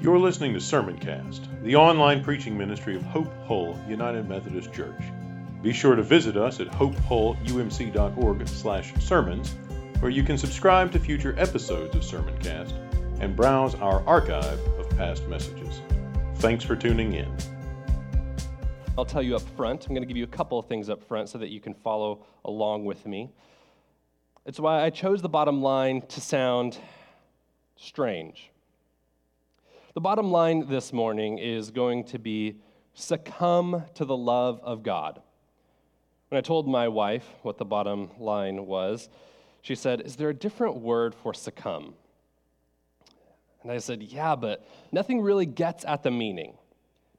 You're listening to Sermoncast, the online preaching ministry of Hope Hull United Methodist Church. Be sure to visit us at hopehullumc.org/sermons, where you can subscribe to future episodes of Sermoncast and browse our archive of past messages. Thanks for tuning in. I'll tell you up front. I'm going to give you a couple of things up front so that you can follow along with me. It's why I chose the bottom line to sound strange. The bottom line this morning is going to be succumb to the love of God. When I told my wife what the bottom line was, she said, Is there a different word for succumb? And I said, Yeah, but nothing really gets at the meaning.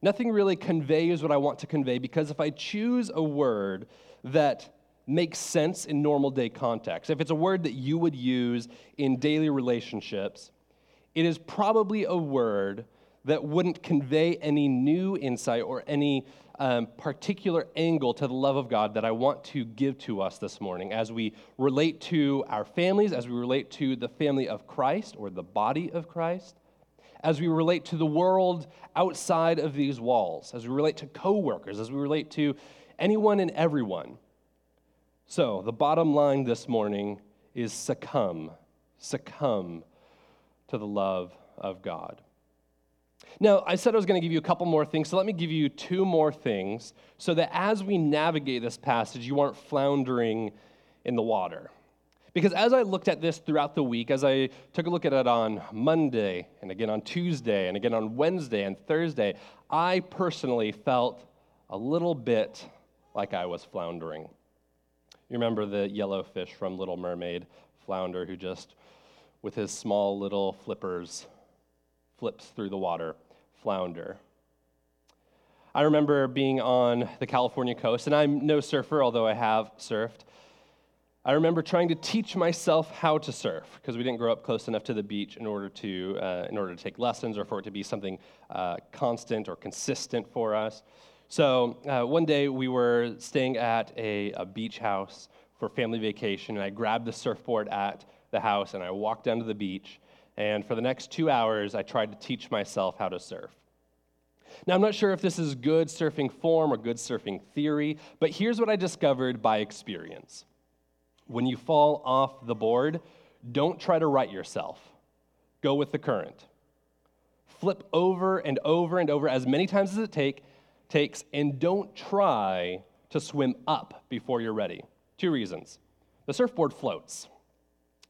Nothing really conveys what I want to convey because if I choose a word that makes sense in normal day context, if it's a word that you would use in daily relationships, it is probably a word that wouldn't convey any new insight or any um, particular angle to the love of God that I want to give to us this morning as we relate to our families, as we relate to the family of Christ or the body of Christ, as we relate to the world outside of these walls, as we relate to coworkers, as we relate to anyone and everyone. So, the bottom line this morning is succumb, succumb to the love of God. Now, I said I was going to give you a couple more things, so let me give you two more things so that as we navigate this passage, you aren't floundering in the water. Because as I looked at this throughout the week, as I took a look at it on Monday, and again on Tuesday, and again on Wednesday and Thursday, I personally felt a little bit like I was floundering. You remember the yellow fish from Little Mermaid, Flounder, who just with his small little flippers, flips through the water, flounder. I remember being on the California coast, and I'm no surfer, although I have surfed. I remember trying to teach myself how to surf because we didn't grow up close enough to the beach in order to, uh, in order to take lessons or for it to be something uh, constant or consistent for us. So uh, one day we were staying at a, a beach house for family vacation, and I grabbed the surfboard at the house and I walked down to the beach. And for the next two hours, I tried to teach myself how to surf. Now, I'm not sure if this is good surfing form or good surfing theory, but here's what I discovered by experience. When you fall off the board, don't try to right yourself, go with the current. Flip over and over and over as many times as it take, takes, and don't try to swim up before you're ready. Two reasons. The surfboard floats.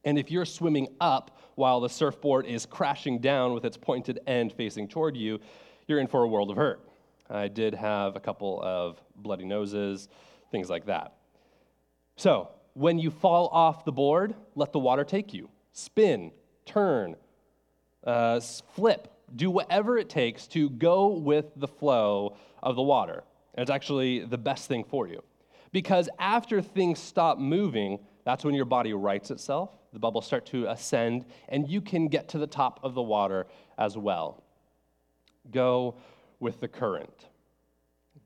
And if you're swimming up while the surfboard is crashing down with its pointed end facing toward you, you're in for a world of hurt. I did have a couple of bloody noses, things like that. So, when you fall off the board, let the water take you. Spin, turn, uh, flip, do whatever it takes to go with the flow of the water. And it's actually the best thing for you. Because after things stop moving, that's when your body rights itself the bubbles start to ascend, and you can get to the top of the water as well. Go with the current.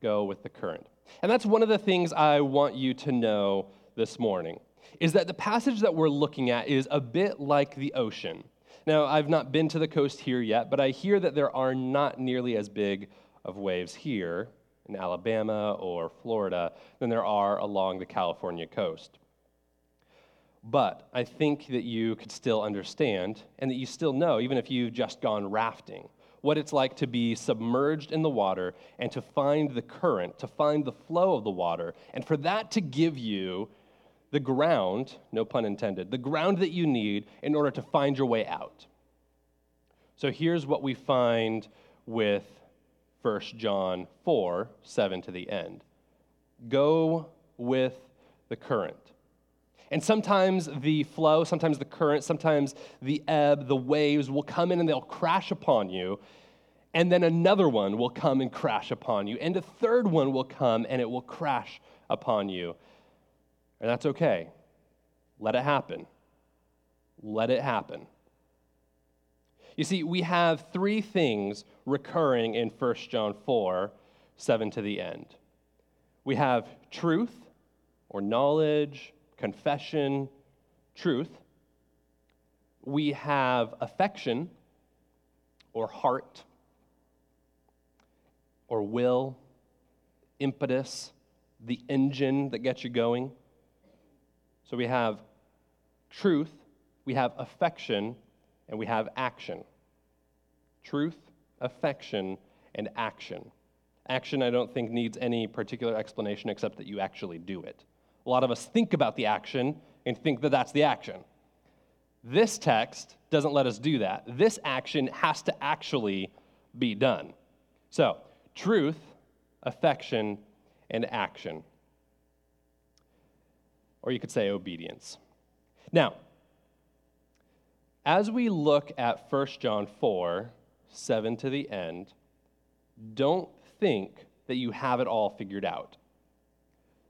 Go with the current. And that's one of the things I want you to know this morning is that the passage that we're looking at is a bit like the ocean. Now, I've not been to the coast here yet, but I hear that there are not nearly as big of waves here in Alabama or Florida than there are along the California coast. But I think that you could still understand and that you still know, even if you've just gone rafting, what it's like to be submerged in the water and to find the current, to find the flow of the water, and for that to give you the ground, no pun intended, the ground that you need in order to find your way out. So here's what we find with 1 John 4 7 to the end. Go with the current. And sometimes the flow, sometimes the current, sometimes the ebb, the waves will come in and they'll crash upon you. And then another one will come and crash upon you. And a third one will come and it will crash upon you. And that's okay. Let it happen. Let it happen. You see, we have three things recurring in 1 John 4 7 to the end. We have truth or knowledge, confession, truth. We have affection, or heart or will, impetus, the engine that gets you going. So we have truth, we have affection, and we have action. Truth, affection, and action. Action, I don't think, needs any particular explanation except that you actually do it. A lot of us think about the action and think that that's the action. This text doesn't let us do that. This action has to actually be done. So, truth, affection, and action. Or you could say obedience. Now, as we look at 1 John 4, 7 to the end, don't think that you have it all figured out.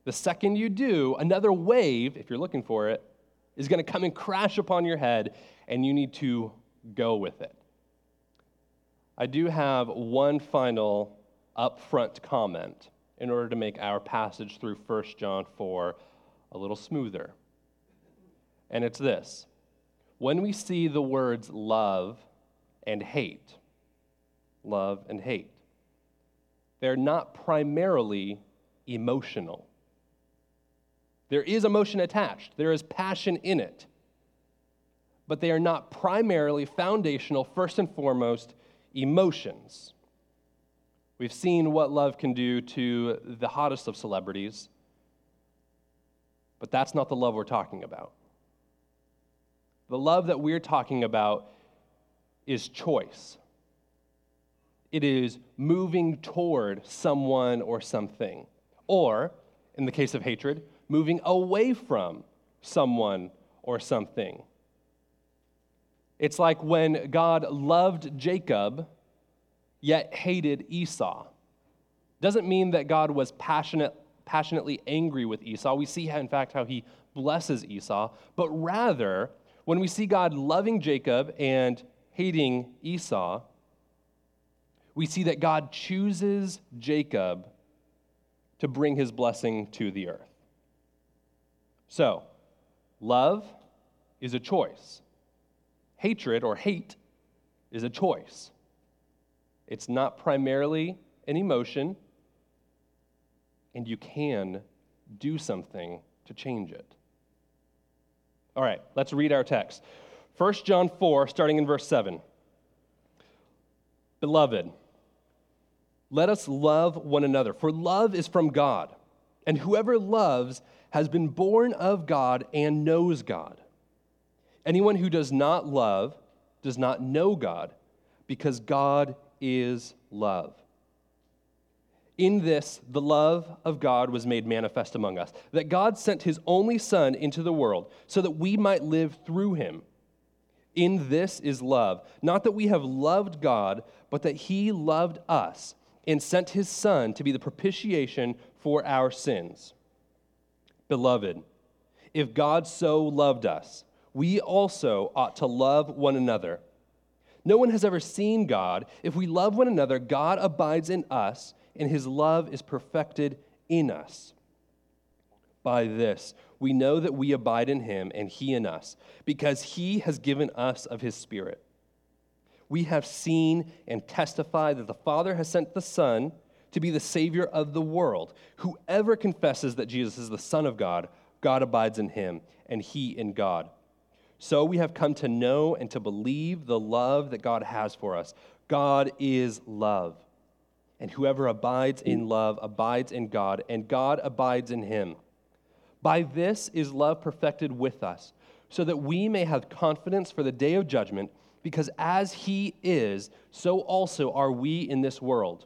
The second you do, another wave, if you're looking for it, is going to come and crash upon your head, and you need to go with it. I do have one final upfront comment in order to make our passage through 1 John 4 a little smoother. And it's this when we see the words love and hate, love and hate, they're not primarily emotional. There is emotion attached, there is passion in it. But they are not primarily foundational, first and foremost, emotions. We've seen what love can do to the hottest of celebrities, but that's not the love we're talking about. The love that we're talking about is choice. It is moving toward someone or something. Or, in the case of hatred, moving away from someone or something. It's like when God loved Jacob, yet hated Esau. Doesn't mean that God was passionate, passionately angry with Esau. We see, in fact, how he blesses Esau. But rather, when we see God loving Jacob and hating Esau, we see that God chooses Jacob to bring his blessing to the earth. So, love is a choice. Hatred or hate is a choice. It's not primarily an emotion, and you can do something to change it. All right, let's read our text. 1 John 4, starting in verse 7. Beloved, let us love one another, for love is from God, and whoever loves has been born of God and knows God. Anyone who does not love does not know God, because God is love. In this, the love of God was made manifest among us, that God sent his only Son into the world so that we might live through him. In this is love, not that we have loved God, but that he loved us and sent his Son to be the propitiation for our sins. Beloved, if God so loved us, we also ought to love one another. No one has ever seen God. If we love one another, God abides in us, and his love is perfected in us. By this, we know that we abide in him and he in us, because he has given us of his Spirit. We have seen and testified that the Father has sent the Son to be the Savior of the world. Whoever confesses that Jesus is the Son of God, God abides in him, and he in God. So we have come to know and to believe the love that God has for us. God is love. And whoever abides in love abides in God, and God abides in him. By this is love perfected with us, so that we may have confidence for the day of judgment, because as he is, so also are we in this world.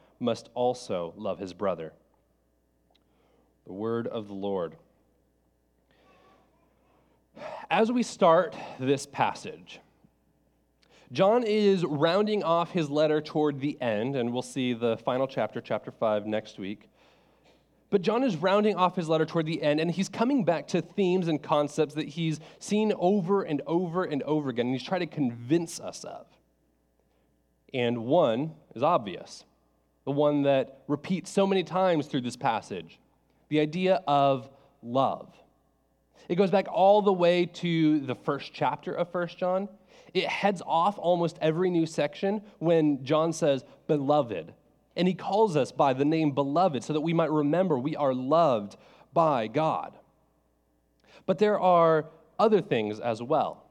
must also love his brother. The word of the Lord. As we start this passage, John is rounding off his letter toward the end, and we'll see the final chapter, chapter 5, next week. But John is rounding off his letter toward the end, and he's coming back to themes and concepts that he's seen over and over and over again, and he's trying to convince us of. And one is obvious, the one that repeats so many times through this passage the idea of love. It goes back all the way to the first chapter of First John. It heads off almost every new section when John says, Beloved. And he calls us by the name beloved so that we might remember we are loved by God. But there are other things as well.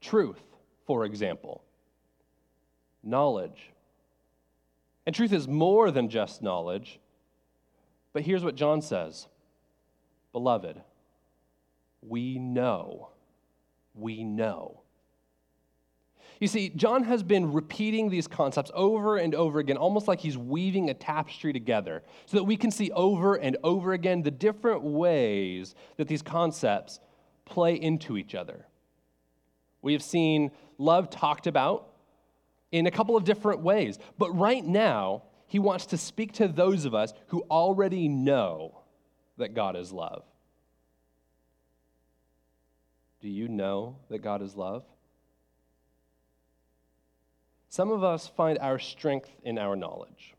Truth, for example, knowledge. And truth is more than just knowledge. But here's what John says Beloved, we know, we know you see, John has been repeating these concepts over and over again, almost like he's weaving a tapestry together, so that we can see over and over again the different ways that these concepts play into each other. We have seen love talked about in a couple of different ways, but right now, he wants to speak to those of us who already know that God is love. Do you know that God is love? Some of us find our strength in our knowledge.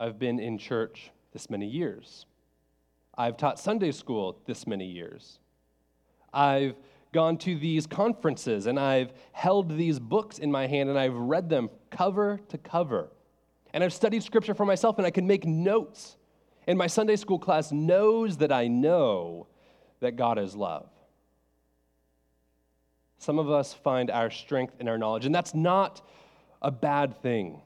I've been in church this many years. I've taught Sunday school this many years. I've gone to these conferences and I've held these books in my hand and I've read them cover to cover. And I've studied scripture for myself and I can make notes. And my Sunday school class knows that I know that God is love. Some of us find our strength in our knowledge, and that's not a bad thing.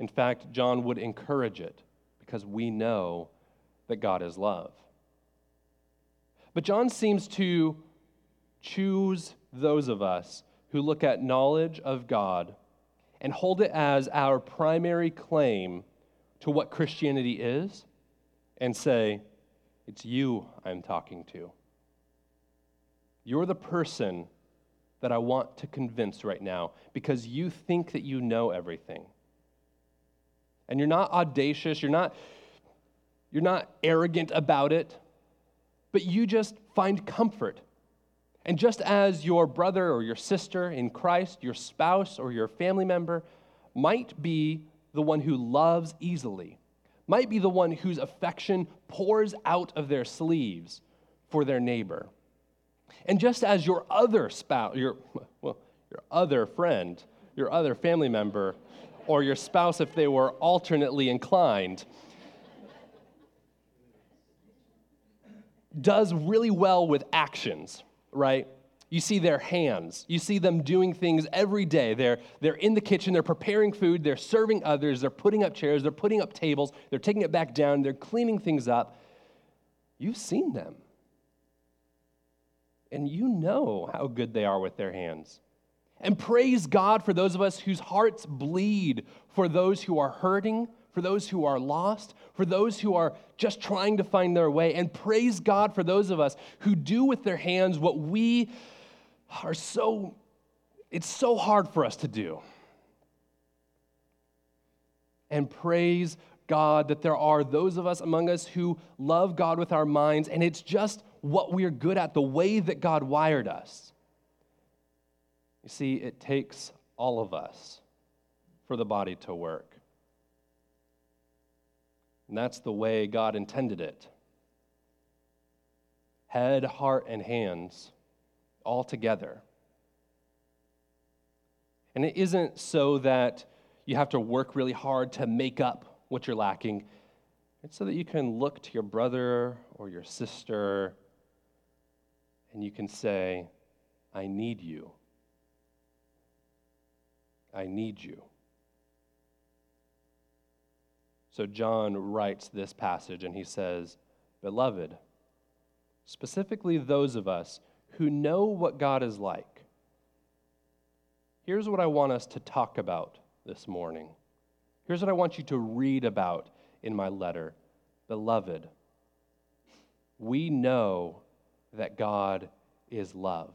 In fact, John would encourage it because we know that God is love. But John seems to choose those of us who look at knowledge of God and hold it as our primary claim to what Christianity is and say, It's you I'm talking to. You're the person that I want to convince right now because you think that you know everything. And you're not audacious, you're not, you're not arrogant about it, but you just find comfort. And just as your brother or your sister in Christ, your spouse or your family member might be the one who loves easily, might be the one whose affection pours out of their sleeves for their neighbor and just as your other spouse, your, well, your other friend, your other family member, or your spouse, if they were alternately inclined, does really well with actions, right? You see their hands. You see them doing things every day. They're, they're in the kitchen, they're preparing food, they're serving others, they're putting up chairs, they're putting up tables, they're taking it back down, they're cleaning things up. You've seen them and you know how good they are with their hands. And praise God for those of us whose hearts bleed for those who are hurting, for those who are lost, for those who are just trying to find their way. And praise God for those of us who do with their hands what we are so, it's so hard for us to do. And praise God that there are those of us among us who love God with our minds, and it's just what we're good at, the way that God wired us. You see, it takes all of us for the body to work. And that's the way God intended it head, heart, and hands all together. And it isn't so that you have to work really hard to make up what you're lacking. It's so that you can look to your brother or your sister and you can say, I need you. I need you. So John writes this passage and he says, Beloved, specifically those of us who know what God is like, here's what I want us to talk about this morning. Here's what I want you to read about in my letter. Beloved, we know that God is love.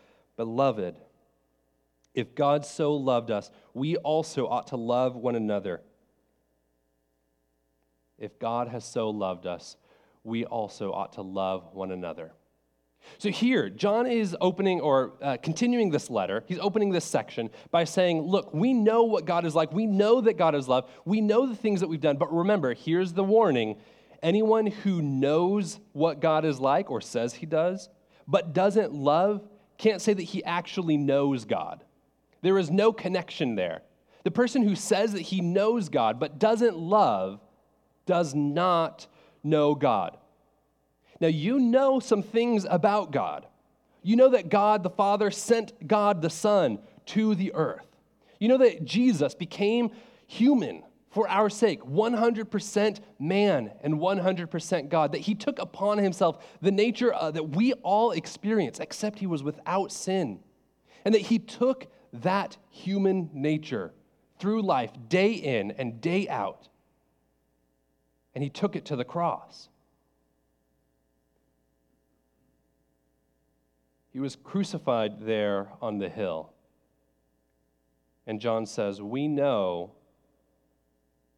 Beloved, if God so loved us, we also ought to love one another. If God has so loved us, we also ought to love one another. So here, John is opening or uh, continuing this letter. He's opening this section by saying, Look, we know what God is like. We know that God is love. We know the things that we've done. But remember, here's the warning anyone who knows what God is like or says he does, but doesn't love, can't say that he actually knows God. There is no connection there. The person who says that he knows God but doesn't love does not know God. Now, you know some things about God. You know that God the Father sent God the Son to the earth. You know that Jesus became human for our sake, 100% man and 100% God, that he took upon himself the nature uh, that we all experience, except he was without sin, and that he took that human nature through life, day in and day out. And he took it to the cross. He was crucified there on the hill. And John says, We know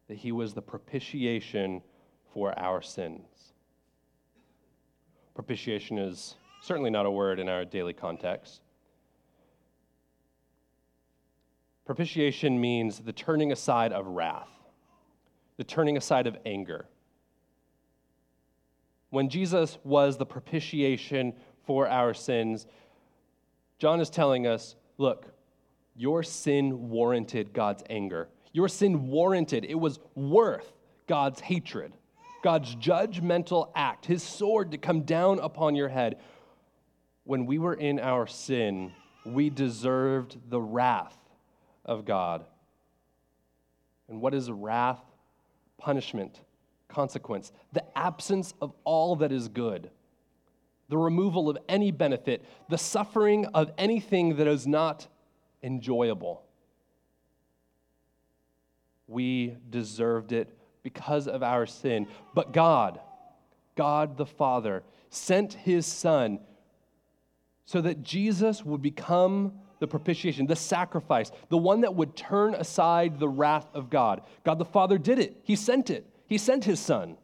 that he was the propitiation for our sins. Propitiation is certainly not a word in our daily context. Propitiation means the turning aside of wrath, the turning aside of anger. When Jesus was the propitiation for our sins, John is telling us look, your sin warranted God's anger. Your sin warranted, it was worth God's hatred, God's judgmental act, his sword to come down upon your head. When we were in our sin, we deserved the wrath of God. And what is wrath? Punishment, consequence, the absence of all that is good, the removal of any benefit, the suffering of anything that is not enjoyable. We deserved it because of our sin. But God, God the Father, sent his Son so that Jesus would become the propitiation, the sacrifice, the one that would turn aside the wrath of God. God the Father did it, He sent it, He sent His Son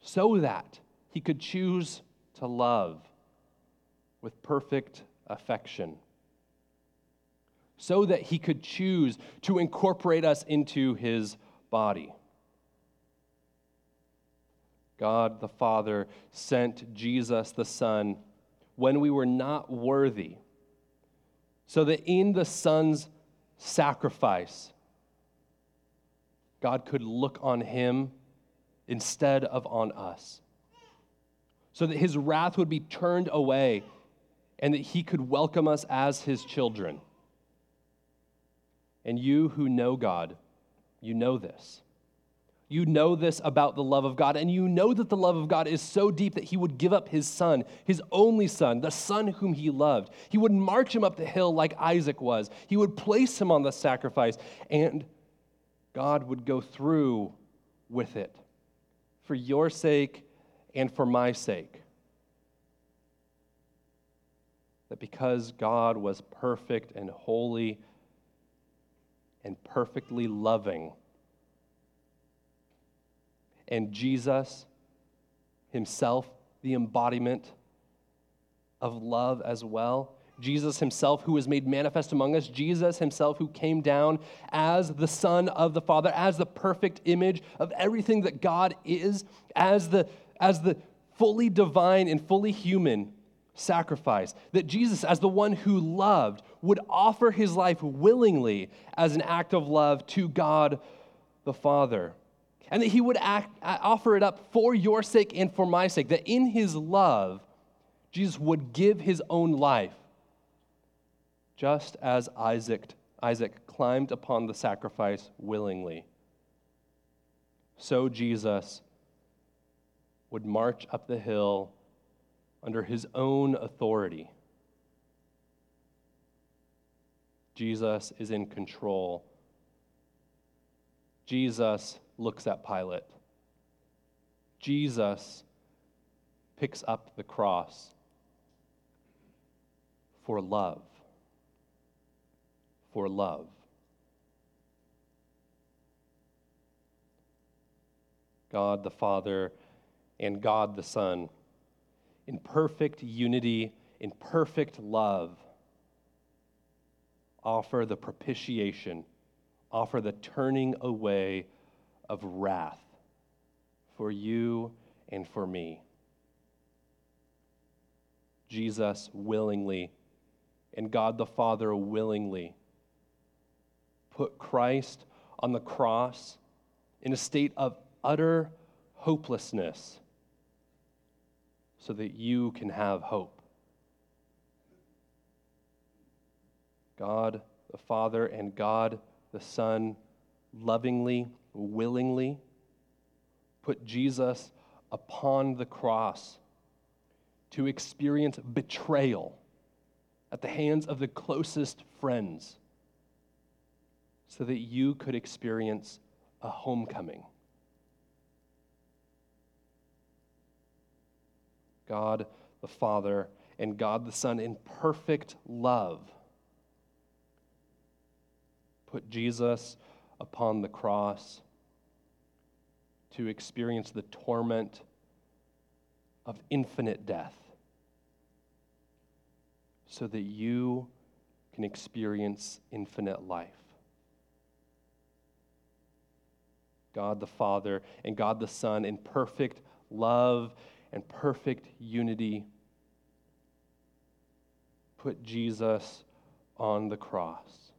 so that He could choose to love with perfect affection, so that He could choose to incorporate us into His body. God the Father sent Jesus the Son when we were not worthy so that in the Son's sacrifice, God could look on him instead of on us. So that his wrath would be turned away and that he could welcome us as his children. And you who know God, you know this. You know this about the love of God, and you know that the love of God is so deep that He would give up His Son, His only Son, the Son whom He loved. He would march him up the hill like Isaac was, He would place him on the sacrifice, and God would go through with it for your sake and for my sake. That because God was perfect and holy and perfectly loving, and Jesus himself, the embodiment of love as well. Jesus himself, who was made manifest among us, Jesus himself, who came down as the Son of the Father, as the perfect image of everything that God is, as the, as the fully divine and fully human sacrifice. That Jesus, as the one who loved, would offer his life willingly as an act of love to God the Father and that he would act, offer it up for your sake and for my sake, that in his love, Jesus would give his own life just as Isaac, Isaac climbed upon the sacrifice willingly, so Jesus would march up the hill under his own authority. Jesus is in control. Jesus looks at Pilate. Jesus picks up the cross for love. For love. God the Father and God the Son, in perfect unity, in perfect love, offer the propitiation, offer the turning away of wrath for you and for me. Jesus willingly and God the Father willingly put Christ on the cross in a state of utter hopelessness so that you can have hope. God the Father and God the Son lovingly, willingly put Jesus upon the cross to experience betrayal at the hands of the closest friends so that you could experience a homecoming. God the Father and God the Son in perfect love put Jesus upon the cross to experience the torment of infinite death so that you can experience infinite life. God the Father and God the Son in perfect love and perfect unity put Jesus on the cross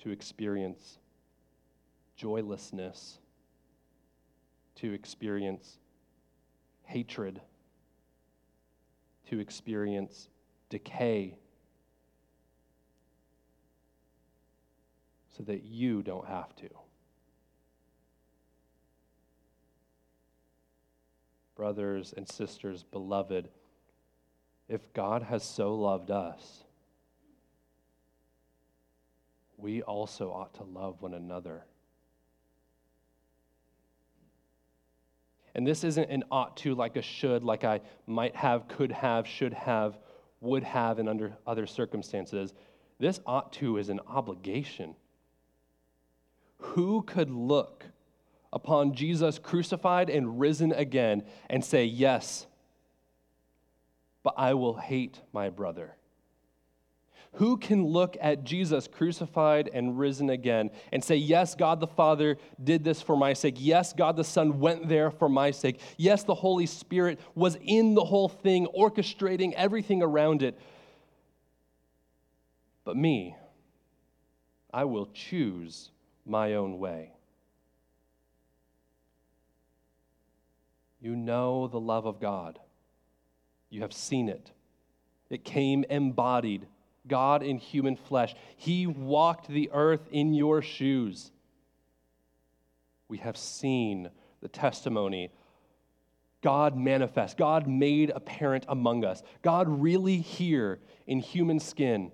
to experience joylessness, to experience hatred, to experience decay, so that you don't have to. Brothers and sisters, beloved, if God has so loved us, we also ought to love one another. And this isn't an ought to like a should, like I might have, could have, should have, would have, and under other circumstances. This ought to is an obligation. Who could look upon Jesus crucified and risen again and say, Yes, but I will hate my brother? Who can look at Jesus crucified and risen again and say, Yes, God the Father did this for my sake. Yes, God the Son went there for my sake. Yes, the Holy Spirit was in the whole thing, orchestrating everything around it. But me, I will choose my own way. You know the love of God. You have seen it. It came embodied God in human flesh. He walked the earth in your shoes. We have seen the testimony. God manifest, God made apparent among us, God really here in human skin.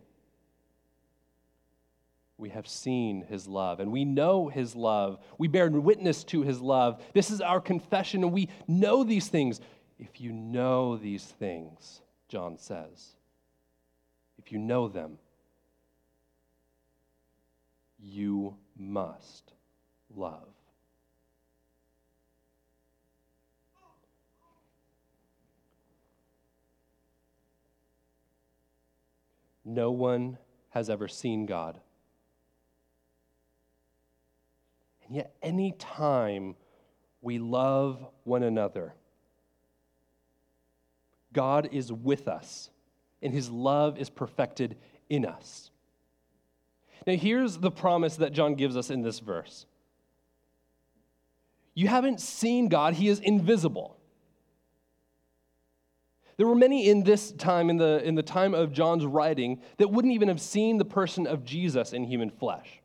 We have seen his love and we know his love. We bear witness to his love. This is our confession, and we know these things. If you know these things, John says, if you know them, you must love. No one has ever seen God. And yet, any time we love one another, God is with us and his love is perfected in us. Now, here's the promise that John gives us in this verse you haven't seen God, he is invisible. There were many in this time, in the, in the time of John's writing, that wouldn't even have seen the person of Jesus in human flesh.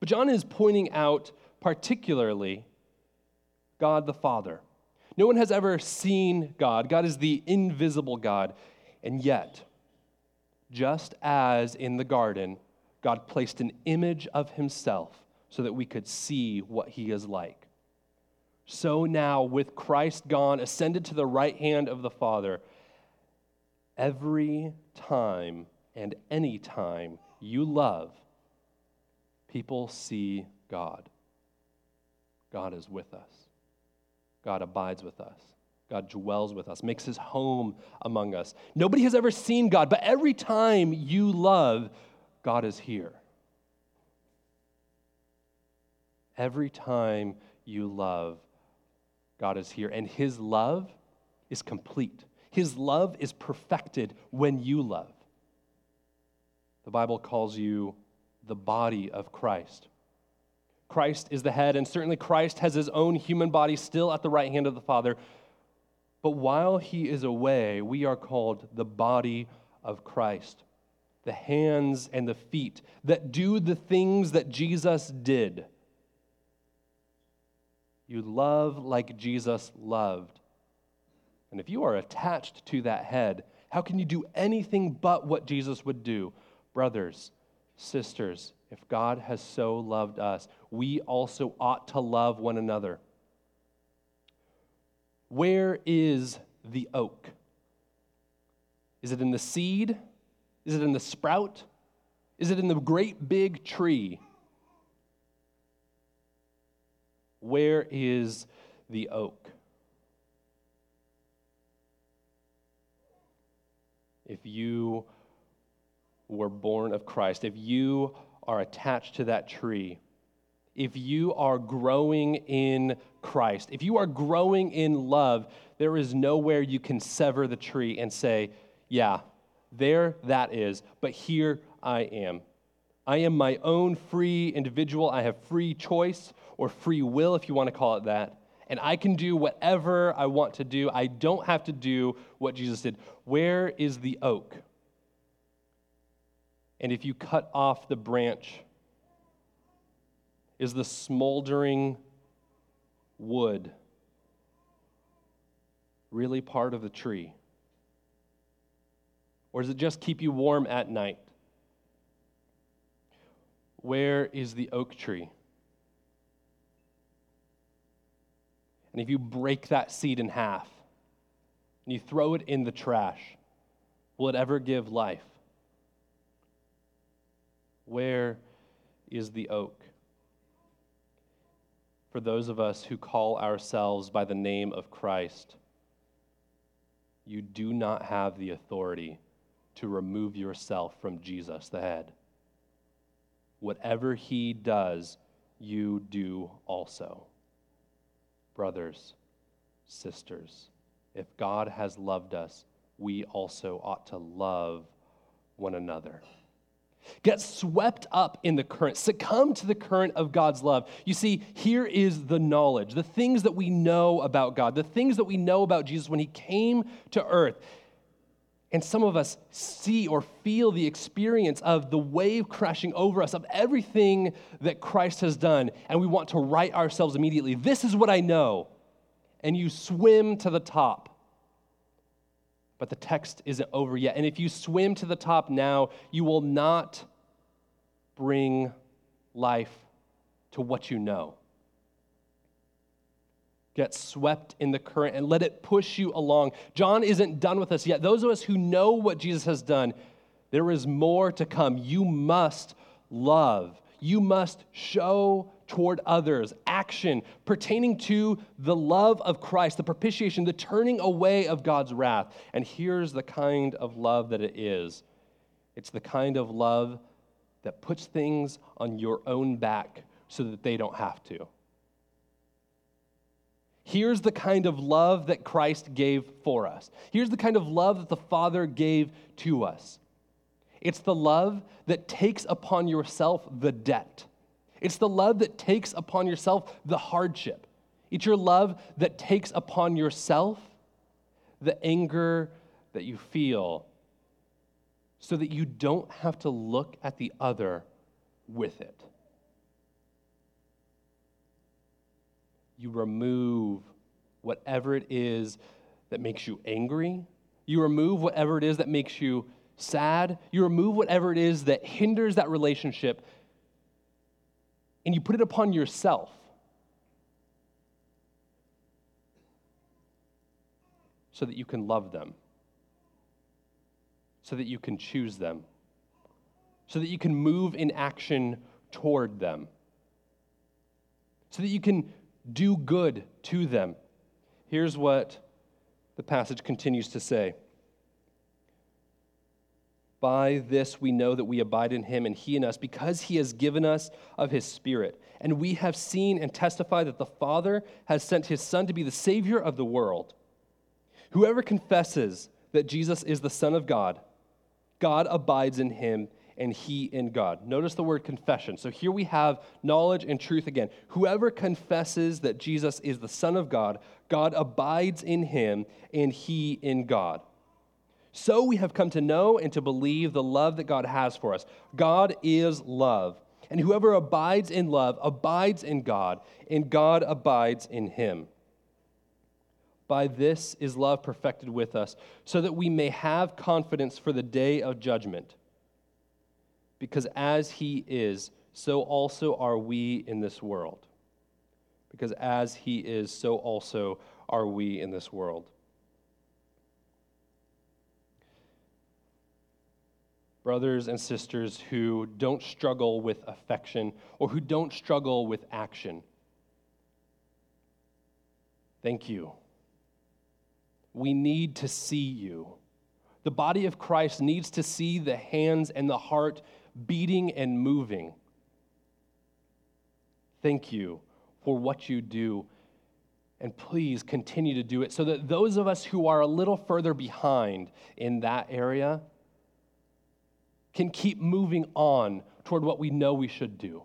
But John is pointing out particularly God the Father. No one has ever seen God. God is the invisible God. And yet, just as in the garden, God placed an image of himself so that we could see what he is like. So now, with Christ gone, ascended to the right hand of the Father, every time and any time you love, people see God. God is with us. God abides with us. God dwells with us, makes his home among us. Nobody has ever seen God, but every time you love, God is here. Every time you love, God is here. And his love is complete. His love is perfected when you love. The Bible calls you the body of Christ. Christ is the head, and certainly Christ has his own human body still at the right hand of the Father. But while he is away, we are called the body of Christ, the hands and the feet that do the things that Jesus did. You love like Jesus loved. And if you are attached to that head, how can you do anything but what Jesus would do? Brothers, sisters, if God has so loved us, we also ought to love one another. Where is the oak? Is it in the seed? Is it in the sprout? Is it in the great big tree? Where is the oak? If you were born of Christ, if you are attached to that tree, if you are growing in Christ, if you are growing in love, there is nowhere you can sever the tree and say, Yeah, there that is, but here I am. I am my own free individual. I have free choice or free will, if you want to call it that. And I can do whatever I want to do. I don't have to do what Jesus did. Where is the oak? And if you cut off the branch, is the smoldering wood really part of the tree? Or does it just keep you warm at night? Where is the oak tree? And if you break that seed in half and you throw it in the trash, will it ever give life? Where is the oak? For those of us who call ourselves by the name of Christ, you do not have the authority to remove yourself from Jesus, the head. Whatever he does, you do also. Brothers, sisters, if God has loved us, we also ought to love one another. Get swept up in the current, succumb to the current of God's love. You see, here is the knowledge, the things that we know about God, the things that we know about Jesus when he came to earth. And some of us see or feel the experience of the wave crashing over us, of everything that Christ has done, and we want to right ourselves immediately. This is what I know. And you swim to the top but the text isn't over yet. And if you swim to the top now, you will not bring life to what you know. Get swept in the current and let it push you along. John isn't done with us yet. Those of us who know what Jesus has done, there is more to come. You must love, you must show toward others, action pertaining to the love of Christ, the propitiation, the turning away of God's wrath. And here's the kind of love that it is it's the kind of love that puts things on your own back so that they don't have to. Here's the kind of love that Christ gave for us. Here's the kind of love that the Father gave to us. It's the love that takes upon yourself the debt it's the love that takes upon yourself the hardship. It's your love that takes upon yourself the anger, that you feel so that you don't have to look at the other with it. You remove whatever it is that makes you angry. You remove whatever it is that makes you sad. You remove whatever it is that hinders that relationship and you put it upon yourself. So that you can love them, so that you can choose them, so that you can move in action toward them, so that you can do good to them. Here's what the passage continues to say. By this we know that we abide in him and he in us, because he has given us of his Spirit. And we have seen and testified that the Father has sent his Son to be the Savior of the world. Whoever confesses that Jesus is the Son of God, God abides in him and he in God. Notice the word confession. So here we have knowledge and truth again. Whoever confesses that Jesus is the Son of God, God abides in him and he in God. So we have come to know and to believe the love that God has for us. God is love. And whoever abides in love abides in God, and God abides in him. By this is love perfected with us, so that we may have confidence for the day of judgment. Because as he is, so also are we in this world. Because as he is, so also are we in this world. Brothers and sisters who don't struggle with affection or who don't struggle with action. Thank you. We need to see you. The body of Christ needs to see the hands and the heart beating and moving. Thank you for what you do. And please continue to do it so that those of us who are a little further behind in that area can keep moving on toward what we know we should do.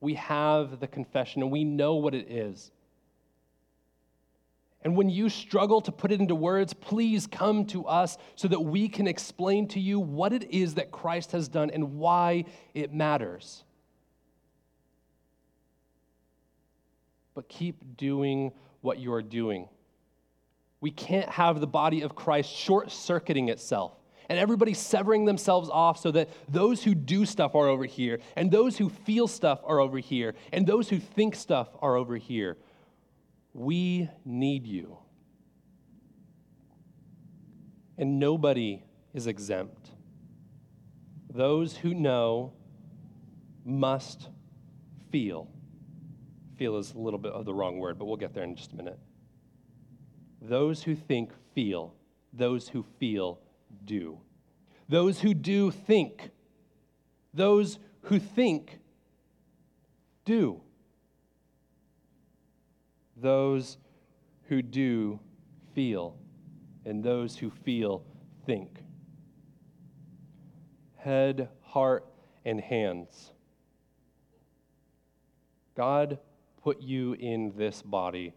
We have the confession and we know what it is. And when you struggle to put it into words, please come to us so that we can explain to you what it is that Christ has done and why it matters. But keep doing what you are doing. We can't have the body of Christ short circuiting itself and everybody severing themselves off so that those who do stuff are over here, and those who feel stuff are over here, and those who think stuff are over here. We need you. And nobody is exempt. Those who know must feel. Feel is a little bit of the wrong word, but we'll get there in just a minute. Those who think feel, those who feel do. Those who do think, those who think do. Those who do feel, and those who feel think. Head, heart, and hands. God put you in this body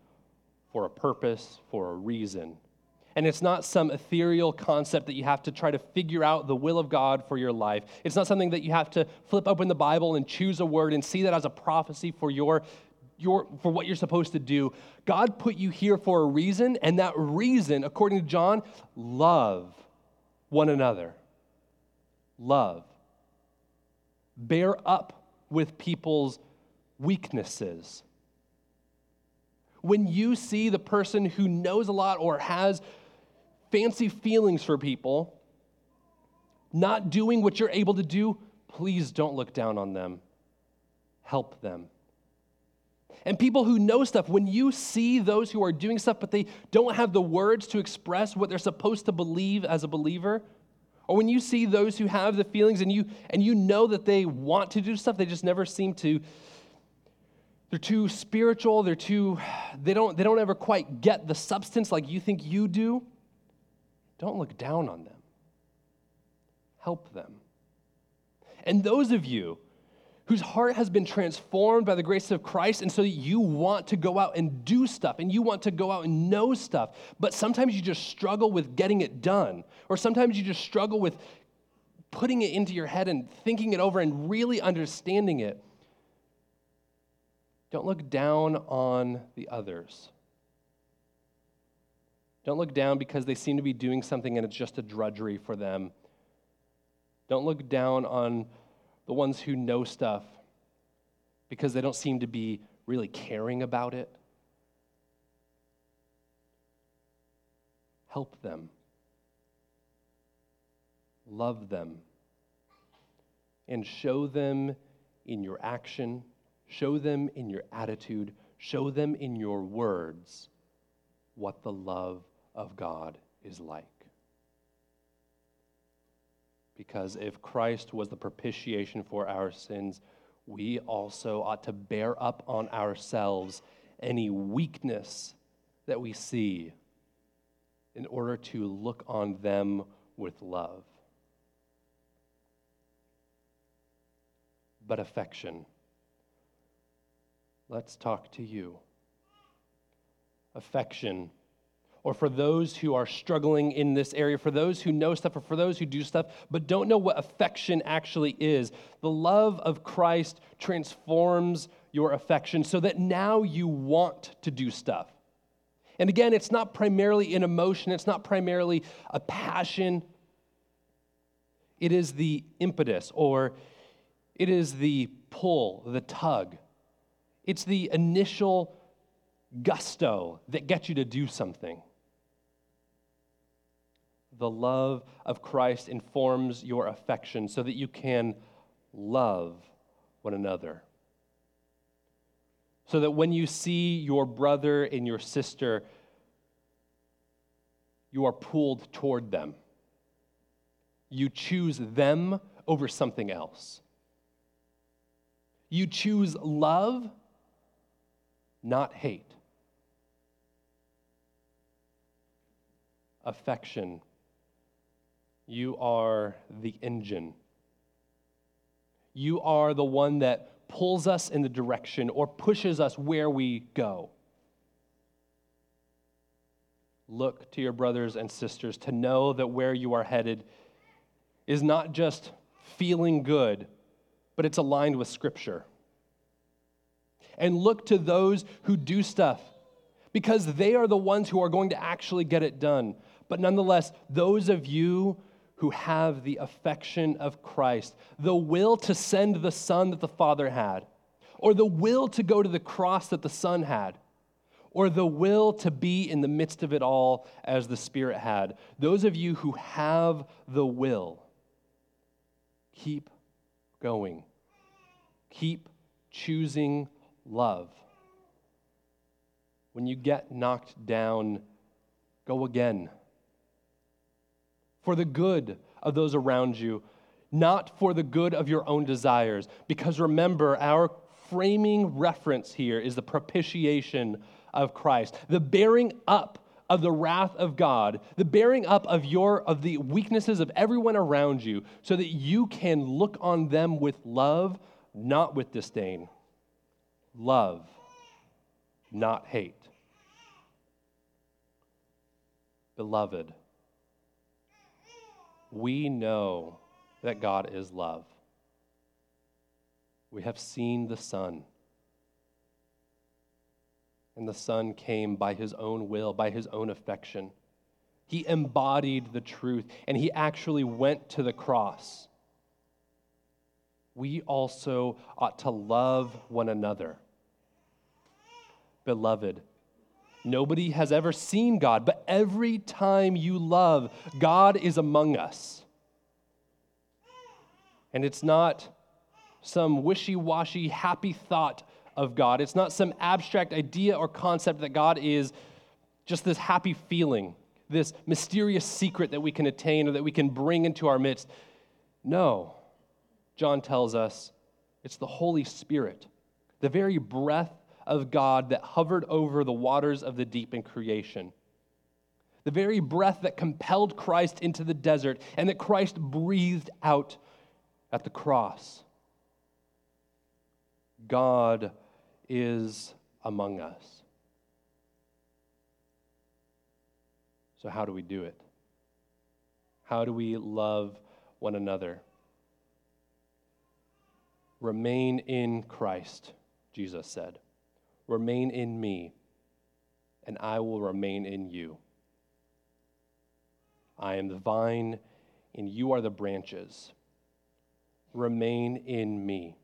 for a purpose, for a reason. And it's not some ethereal concept that you have to try to figure out the will of God for your life. It's not something that you have to flip open the Bible and choose a word and see that as a prophecy for your, your for what you're supposed to do. God put you here for a reason, and that reason, according to John, love one another. Love. Bear up with people's weaknesses when you see the person who knows a lot or has fancy feelings for people not doing what you're able to do, please don't look down on them. Help them. And people who know stuff, when you see those who are doing stuff, but they don't have the words to express what they're supposed to believe as a believer, or when you see those who have the feelings and you and you know that they want to do stuff, they just never seem to they're too spiritual, they're too they don't they don't ever quite get the substance like you think you do. Don't look down on them. Help them. And those of you whose heart has been transformed by the grace of Christ, and so you want to go out and do stuff and you want to go out and know stuff, but sometimes you just struggle with getting it done, or sometimes you just struggle with putting it into your head and thinking it over and really understanding it. Don't look down on the others. Don't look down because they seem to be doing something and it's just a drudgery for them. Don't look down on the ones who know stuff because they don't seem to be really caring about it. Help them. Love them. And show them in your action, show them in your attitude, show them in your words what the love of God is like. Because if Christ was the propitiation for our sins, we also ought to bear up on ourselves any weakness that we see in order to look on them with love. But affection. Let's talk to you. Affection or for those who are struggling in this area, for those who know stuff, or for those who do stuff but don't know what affection actually is. The love of Christ transforms your affection so that now you want to do stuff. And again, it's not primarily an emotion, it's not primarily a passion. It is the impetus, or it is the pull, the tug. It's the initial gusto that gets you to do something the love of Christ informs your affection so that you can love one another. So that when you see your brother and your sister, you are pulled toward them. You choose them over something else. You choose love, not hate. Affection you are the engine. You are the one that pulls us in the direction or pushes us where we go. Look to your brothers and sisters to know that where you are headed is not just feeling good, but it's aligned with Scripture. And look to those who do stuff because they are the ones who are going to actually get it done. But nonetheless, those of you who have the affection of Christ, the will to send the Son that the Father had, or the will to go to the cross that the Son had, or the will to be in the midst of it all as the Spirit had. Those of you who have the will, keep going. Keep choosing love. When you get knocked down, go again for the good of those around you, not for the good of your own desires. Because remember, our framing reference here is the propitiation of Christ, the bearing up of the wrath of God, the bearing up of your of the weaknesses of everyone around you so that you can look on them with love, not with disdain. Love, not hate. Beloved, we know that God is love. We have seen the Son. And the Son came by his own will, by his own affection. He embodied the truth, and he actually went to the cross. We also ought to love one another. Beloved, Nobody has ever seen God, but every time you love, God is among us. And it's not some wishy washy, happy thought of God. It's not some abstract idea or concept that God is just this happy feeling, this mysterious secret that we can attain or that we can bring into our midst. No. John tells us it's the Holy Spirit, the very breath of God that hovered over the waters of the deep in creation. The very breath that compelled Christ into the desert and that Christ breathed out at the cross. God is among us. So, how do we do it? How do we love one another? Remain in Christ, Jesus said. Remain in me, and I will remain in you. I am the vine, and you are the branches. Remain in me.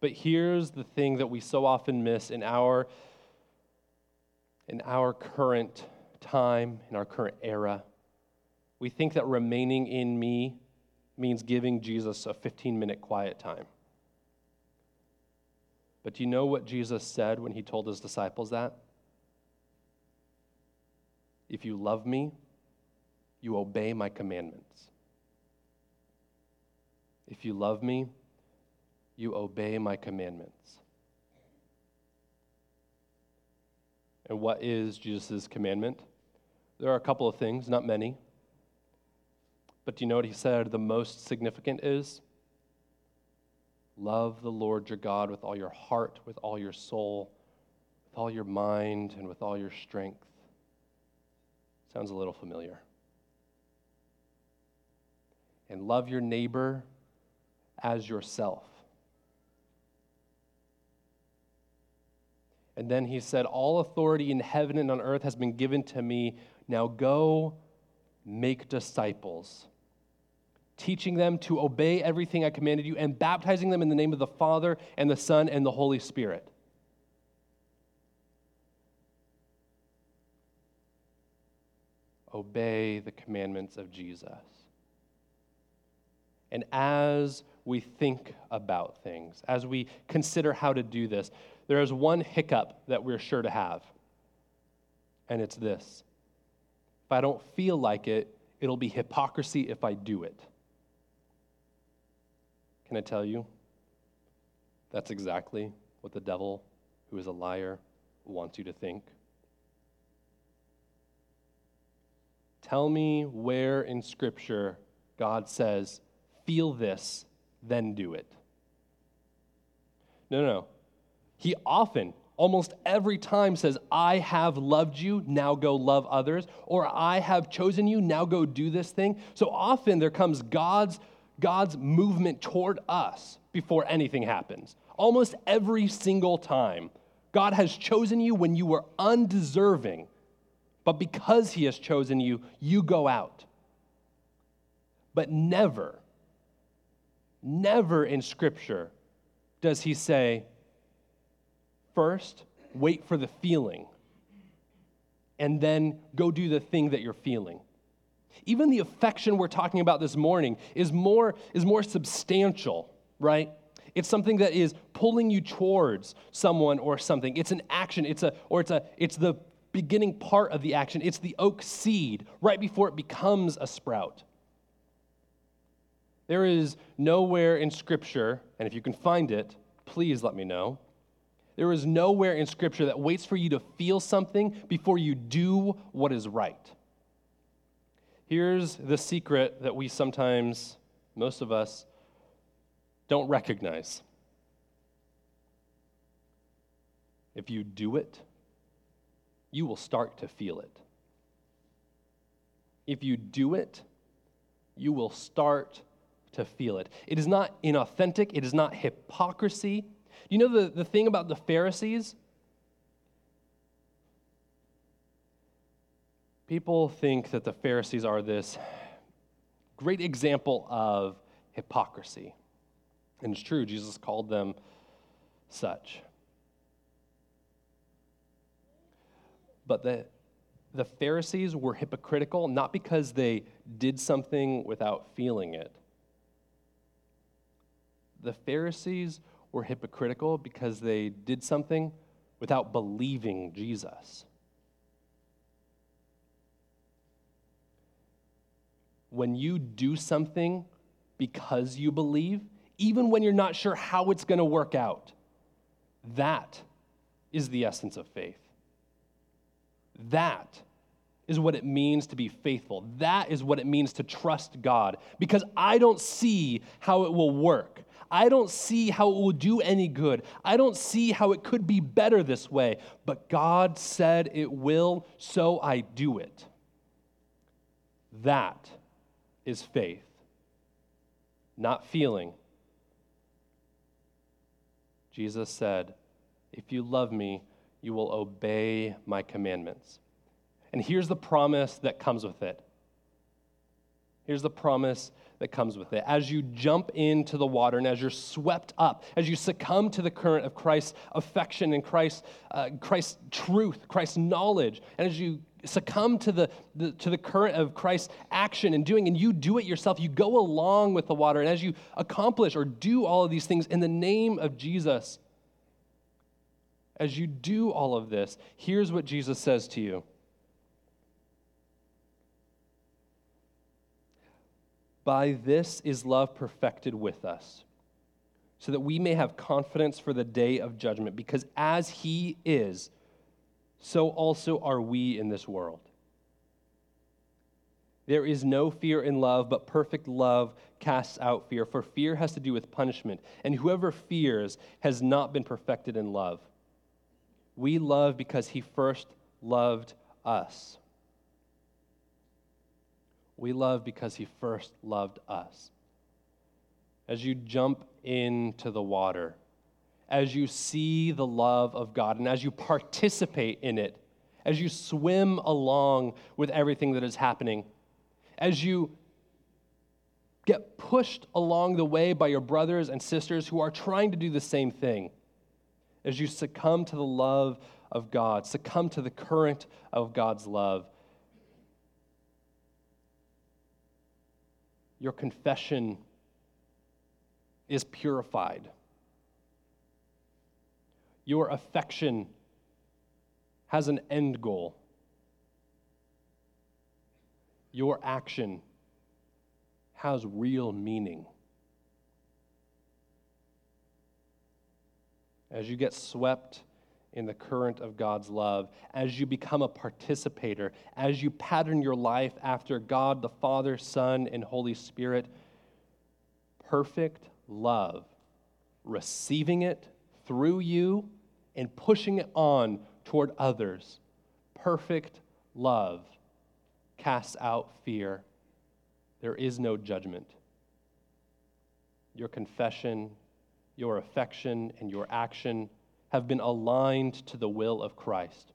But here's the thing that we so often miss in our, in our current time, in our current era. We think that remaining in me means giving Jesus a 15 minute quiet time. But do you know what Jesus said when he told his disciples that? If you love me, you obey my commandments. If you love me, you obey my commandments. And what is Jesus' commandment? There are a couple of things, not many. But do you know what he said the most significant is? Love the Lord your God with all your heart, with all your soul, with all your mind, and with all your strength. Sounds a little familiar. And love your neighbor as yourself. And then he said, All authority in heaven and on earth has been given to me. Now go make disciples, teaching them to obey everything I commanded you, and baptizing them in the name of the Father and the Son and the Holy Spirit. Obey the commandments of Jesus. And as we think about things, as we consider how to do this, there is one hiccup that we're sure to have, and it's this. If I don't feel like it, it'll be hypocrisy if I do it. Can I tell you? That's exactly what the devil, who is a liar, wants you to think. Tell me where in Scripture God says, feel this, then do it. No, no, no. He often, almost every time, says, I have loved you, now go love others, or I have chosen you, now go do this thing. So often there comes God's, God's movement toward us before anything happens. Almost every single time. God has chosen you when you were undeserving, but because He has chosen you, you go out. But never, never in Scripture does He say, First, wait for the feeling, and then go do the thing that you're feeling. Even the affection we're talking about this morning is more, is more substantial, right? It's something that is pulling you towards someone or something. It's an action, it's a, or it's a, it's the beginning part of the action. It's the oak seed right before it becomes a sprout. There is nowhere in Scripture, and if you can find it, please let me know, there is nowhere in Scripture that waits for you to feel something before you do what is right. Here's the secret that we sometimes, most of us, don't recognize. If you do it, you will start to feel it. If you do it, you will start to feel it. It is not inauthentic, it is not hypocrisy, you know the, the thing about the Pharisees? People think that the Pharisees are this great example of hypocrisy. And it's true, Jesus called them such. But the, the Pharisees were hypocritical not because they did something without feeling it. The Pharisees were hypocritical because they did something without believing Jesus. When you do something because you believe, even when you're not sure how it's going to work out, that is the essence of faith. That is what it means to be faithful. That is what it means to trust God because I don't see how it will work. I don't see how it will do any good. I don't see how it could be better this way. But God said it will, so I do it. That is faith, not feeling. Jesus said, If you love me, you will obey my commandments. And here's the promise that comes with it. Here's the promise that comes with it. As you jump into the water and as you're swept up, as you succumb to the current of Christ's affection and Christ's, uh, Christ's truth, Christ's knowledge, and as you succumb to the, the, to the current of Christ's action and doing, and you do it yourself, you go along with the water, and as you accomplish or do all of these things in the name of Jesus, as you do all of this, here's what Jesus says to you. By this is love perfected with us, so that we may have confidence for the day of judgment, because as He is, so also are we in this world. There is no fear in love, but perfect love casts out fear, for fear has to do with punishment, and whoever fears has not been perfected in love. We love because he first loved us. We love because he first loved us. As you jump into the water, as you see the love of God, and as you participate in it, as you swim along with everything that is happening, as you get pushed along the way by your brothers and sisters who are trying to do the same thing as you succumb to the love of God, succumb to the current of God's love. Your confession is purified. Your affection has an end goal. Your action has real meaning. as you get swept in the current of God's love, as you become a participator, as you pattern your life after God the Father, Son, and Holy Spirit, perfect love, receiving it through you and pushing it on toward others. Perfect love casts out fear. There is no judgment. Your confession your affection, and your action have been aligned to the will of Christ.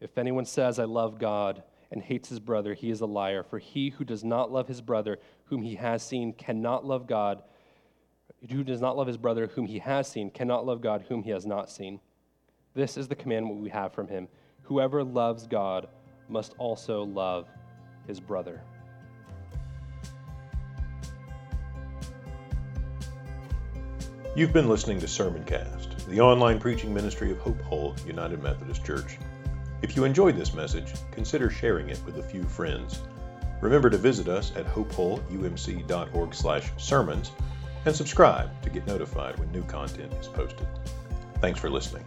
If anyone says, I love God, and hates his brother, he is a liar. For he who does not love his brother, whom he has seen, cannot love God. Who does not love his brother, whom he has seen, cannot love God, whom he has not seen. This is the commandment we have from him. Whoever loves God must also love his brother. You've been listening to Sermoncast, the online preaching ministry of Hope Hull United Methodist Church. If you enjoyed this message, consider sharing it with a few friends. Remember to visit us at hopehullumc.org/sermons and subscribe to get notified when new content is posted. Thanks for listening.